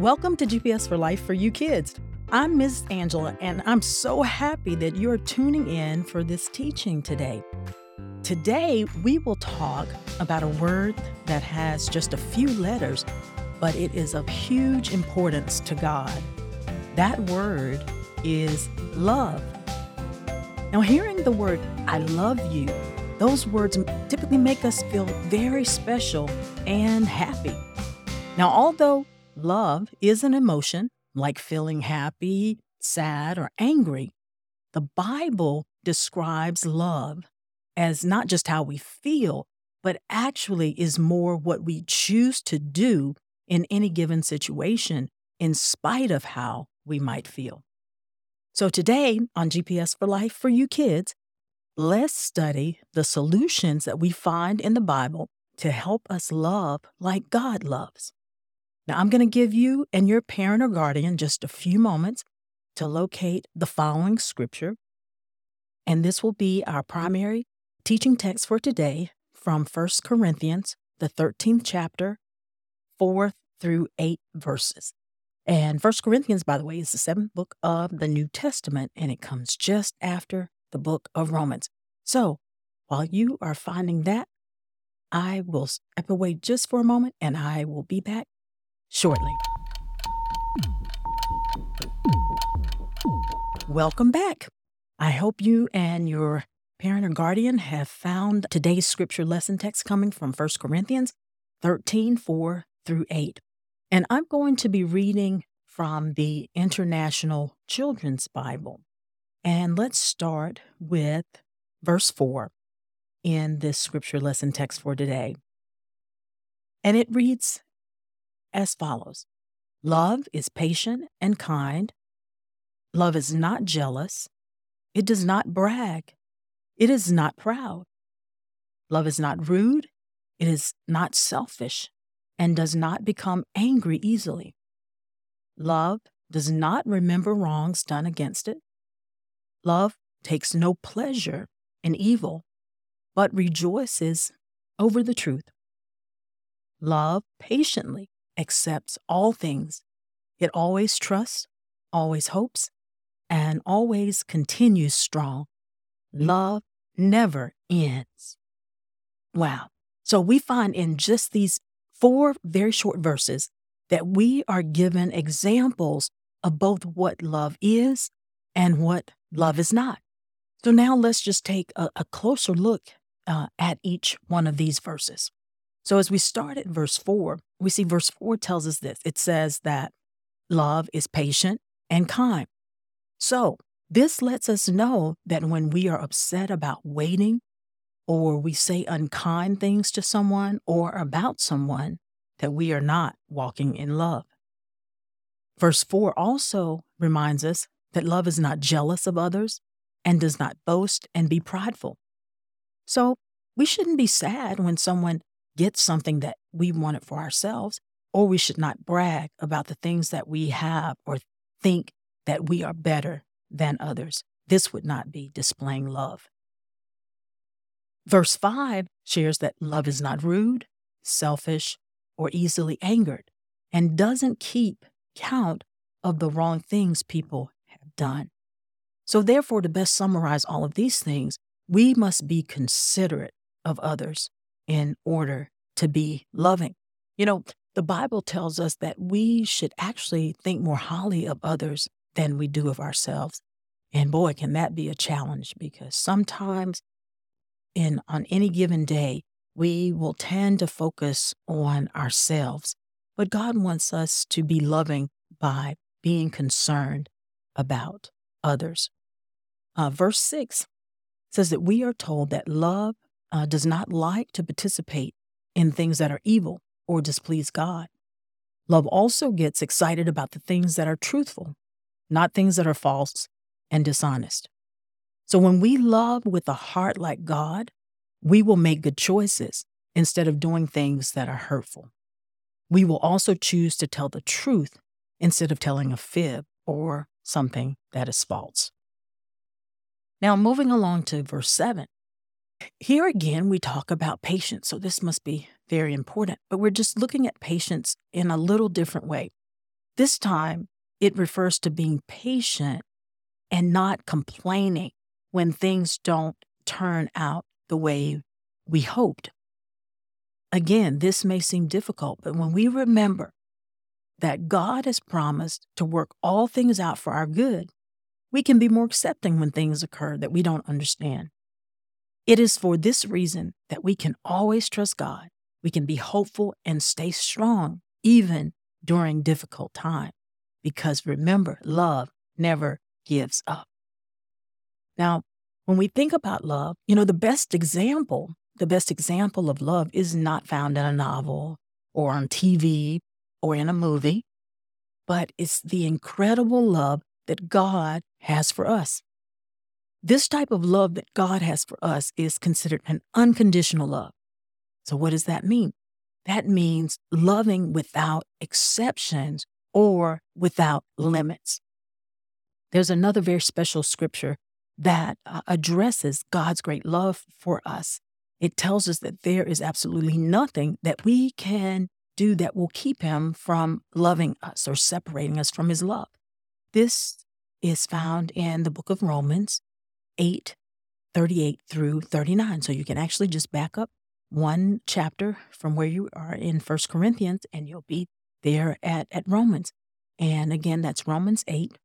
Welcome to GPS for Life for You Kids. I'm Ms. Angela, and I'm so happy that you're tuning in for this teaching today. Today, we will talk about a word that has just a few letters, but it is of huge importance to God. That word is love. Now, hearing the word, I love you, those words typically make us feel very special and happy. Now, although love is an emotion, like feeling happy, sad, or angry, the Bible describes love as not just how we feel, but actually is more what we choose to do in any given situation, in spite of how we might feel. So, today on GPS for Life for you kids, let's study the solutions that we find in the Bible to help us love like God loves. Now, I'm going to give you and your parent or guardian just a few moments to locate the following scripture. And this will be our primary teaching text for today from 1 Corinthians, the 13th chapter, 4 through 8 verses. And 1 Corinthians, by the way, is the seventh book of the New Testament, and it comes just after the book of Romans. So while you are finding that, I will step away just for a moment and I will be back shortly. Welcome back. I hope you and your parent or guardian have found today's scripture lesson text coming from 1 Corinthians 13 4 through 8. And I'm going to be reading from the International Children's Bible. And let's start with verse 4 in this scripture lesson text for today. And it reads as follows Love is patient and kind. Love is not jealous. It does not brag. It is not proud. Love is not rude. It is not selfish and does not become angry easily. Love does not remember wrongs done against it. Love takes no pleasure in evil, but rejoices over the truth. Love patiently accepts all things. It always trusts, always hopes, and always continues strong. Love never ends. Wow. So we find in just these four very short verses that we are given examples of both what love is and what love is not. So now let's just take a, a closer look uh, at each one of these verses. So as we start at verse 4, we see verse 4 tells us this it says that love is patient and kind. So this lets us know that when we are upset about waiting, or we say unkind things to someone or about someone, that we are not walking in love. Verse 4 also reminds us that love is not jealous of others and does not boast and be prideful. So we shouldn't be sad when someone gets something that we wanted for ourselves, or we should not brag about the things that we have or think that we are better than others. This would not be displaying love. Verse 5 shares that love is not rude, selfish, or easily angered, and doesn't keep count of the wrong things people have done. So, therefore, to best summarize all of these things, we must be considerate of others in order to be loving. You know, the Bible tells us that we should actually think more highly of others than we do of ourselves. And boy, can that be a challenge because sometimes in on any given day, we will tend to focus on ourselves. But God wants us to be loving by being concerned about others. Uh, verse 6 says that we are told that love uh, does not like to participate in things that are evil or displease God. Love also gets excited about the things that are truthful, not things that are false and dishonest. So when we love with a heart like God, we will make good choices instead of doing things that are hurtful. We will also choose to tell the truth instead of telling a fib or something that is false. Now, moving along to verse 7. Here again, we talk about patience, so this must be very important, but we're just looking at patience in a little different way. This time, it refers to being patient and not complaining when things don't turn out the way we hoped. Again, this may seem difficult, but when we remember that God has promised to work all things out for our good, we can be more accepting when things occur that we don't understand. It is for this reason that we can always trust God. We can be hopeful and stay strong even during difficult times. Because remember, love never gives up. Now, when we think about love, you know, the best example, the best example of love is not found in a novel or on TV or in a movie, but it's the incredible love that God has for us. This type of love that God has for us is considered an unconditional love. So, what does that mean? That means loving without exceptions or without limits. There's another very special scripture that uh, addresses God's great love for us. It tells us that there is absolutely nothing that we can do that will keep him from loving us or separating us from his love. This is found in the book of Romans 8 38 through 39. So you can actually just back up one chapter from where you are in First Corinthians and you'll be there at, at Romans. And again, that's Romans 8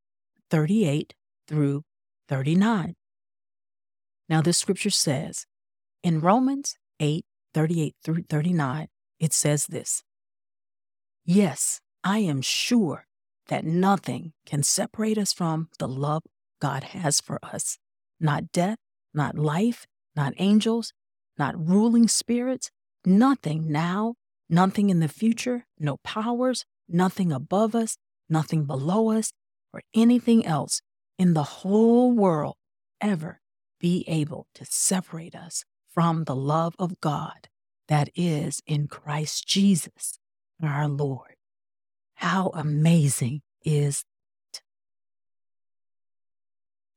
38 through 39. Now, this scripture says in Romans 8 38 through 39, it says this Yes, I am sure that nothing can separate us from the love God has for us. Not death, not life, not angels, not ruling spirits, nothing now, nothing in the future, no powers, nothing above us, nothing below us, or anything else in the whole world ever be able to separate us from the love of God that is in Christ Jesus, our Lord. How amazing is it?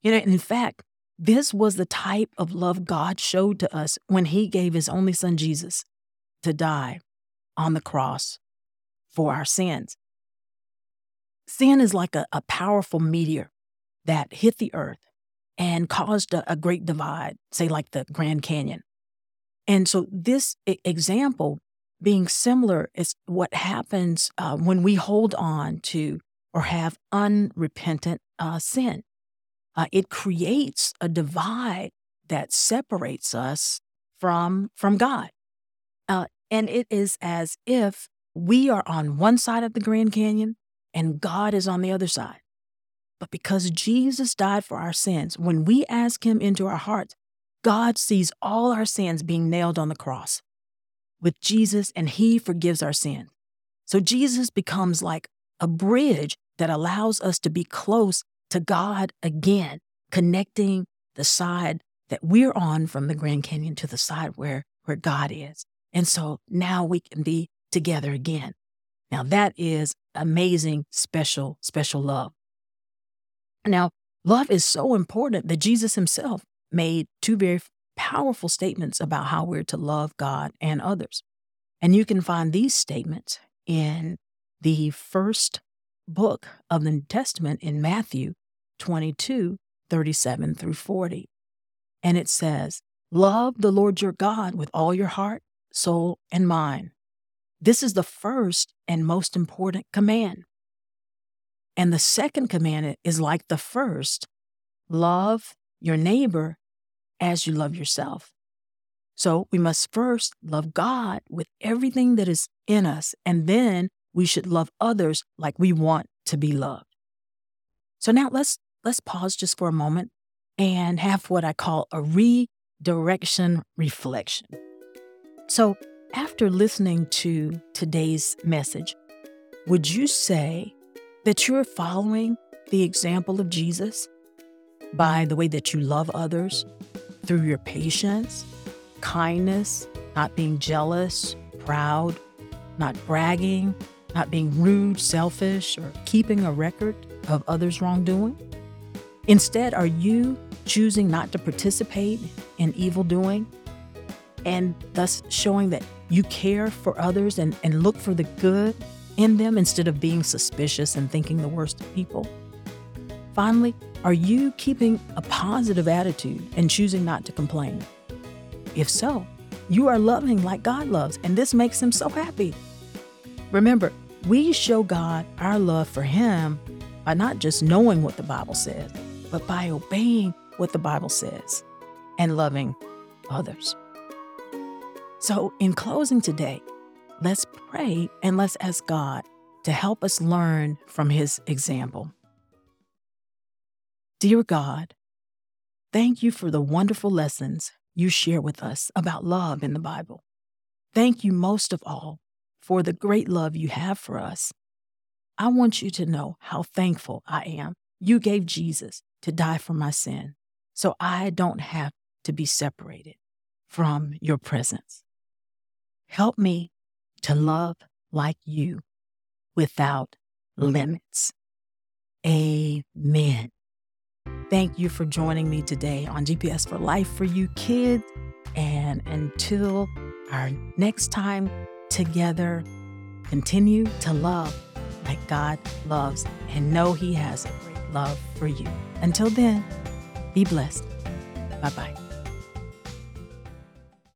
You know, in fact, this was the type of love God showed to us when He gave His only Son Jesus to die on the cross for our sins. Sin is like a, a powerful meteor that hit the earth and caused a, a, great divide, say, like the Grand Canyon. And so, this example being similar is what happens uh, when we hold on to or have unrepentant uh, sin. Uh, it creates a divide that separates us from from God, uh, and it is as if we are on one side of the Grand Canyon and God is on the other side. But because Jesus died for our sins, when we ask Him into our hearts, God sees all our sins being nailed on the cross with Jesus, and He forgives our sin. So Jesus becomes like a bridge that allows us to be close to God again, connecting the side that we're on from the Grand Canyon to the side where, where God is. And so now we can be together again. Now that is amazing, special, special love. Now, love is so important that Jesus himself made two very powerful statements about how we're to love God and others. And you can find these statements in the first book of the New Testament in Matthew 22 37 through 40. And it says, Love the Lord your God with all your heart, soul, and mind. This is the first and most important command. And the second commandment is like the first love your neighbor as you love yourself. So we must first love God with everything that is in us, and then we should love others like we want to be loved. So now let's let's pause just for a moment and have what I call a redirection reflection. So, after listening to today's message, would you say that you're following the example of Jesus by the way that you love others, through your patience, kindness, not being jealous, proud, not bragging, not being rude, selfish, or keeping a record of others' wrongdoing? Instead, are you choosing not to participate in evil doing and thus showing that you care for others and, and look for the good in them instead of being suspicious and thinking the worst of people? Finally, are you keeping a positive attitude and choosing not to complain? If so, you are loving like God loves, and this makes Him so happy. Remember, we show God our love for Him by not just knowing what the Bible says, but by obeying what the Bible says and loving others. So, in closing today, let's pray and let's ask God to help us learn from His example. Dear God, thank you for the wonderful lessons you share with us about love in the Bible. Thank you most of all for the great love you have for us. I want you to know how thankful I am you gave Jesus to die for my sin so I don't have to be separated from your presence. Help me to love like you without limits. Amen. Thank you for joining me today on GPS for Life for You kids. And until our next time together, continue to love like God loves and know He has a love for you. Until then, be blessed. Bye bye.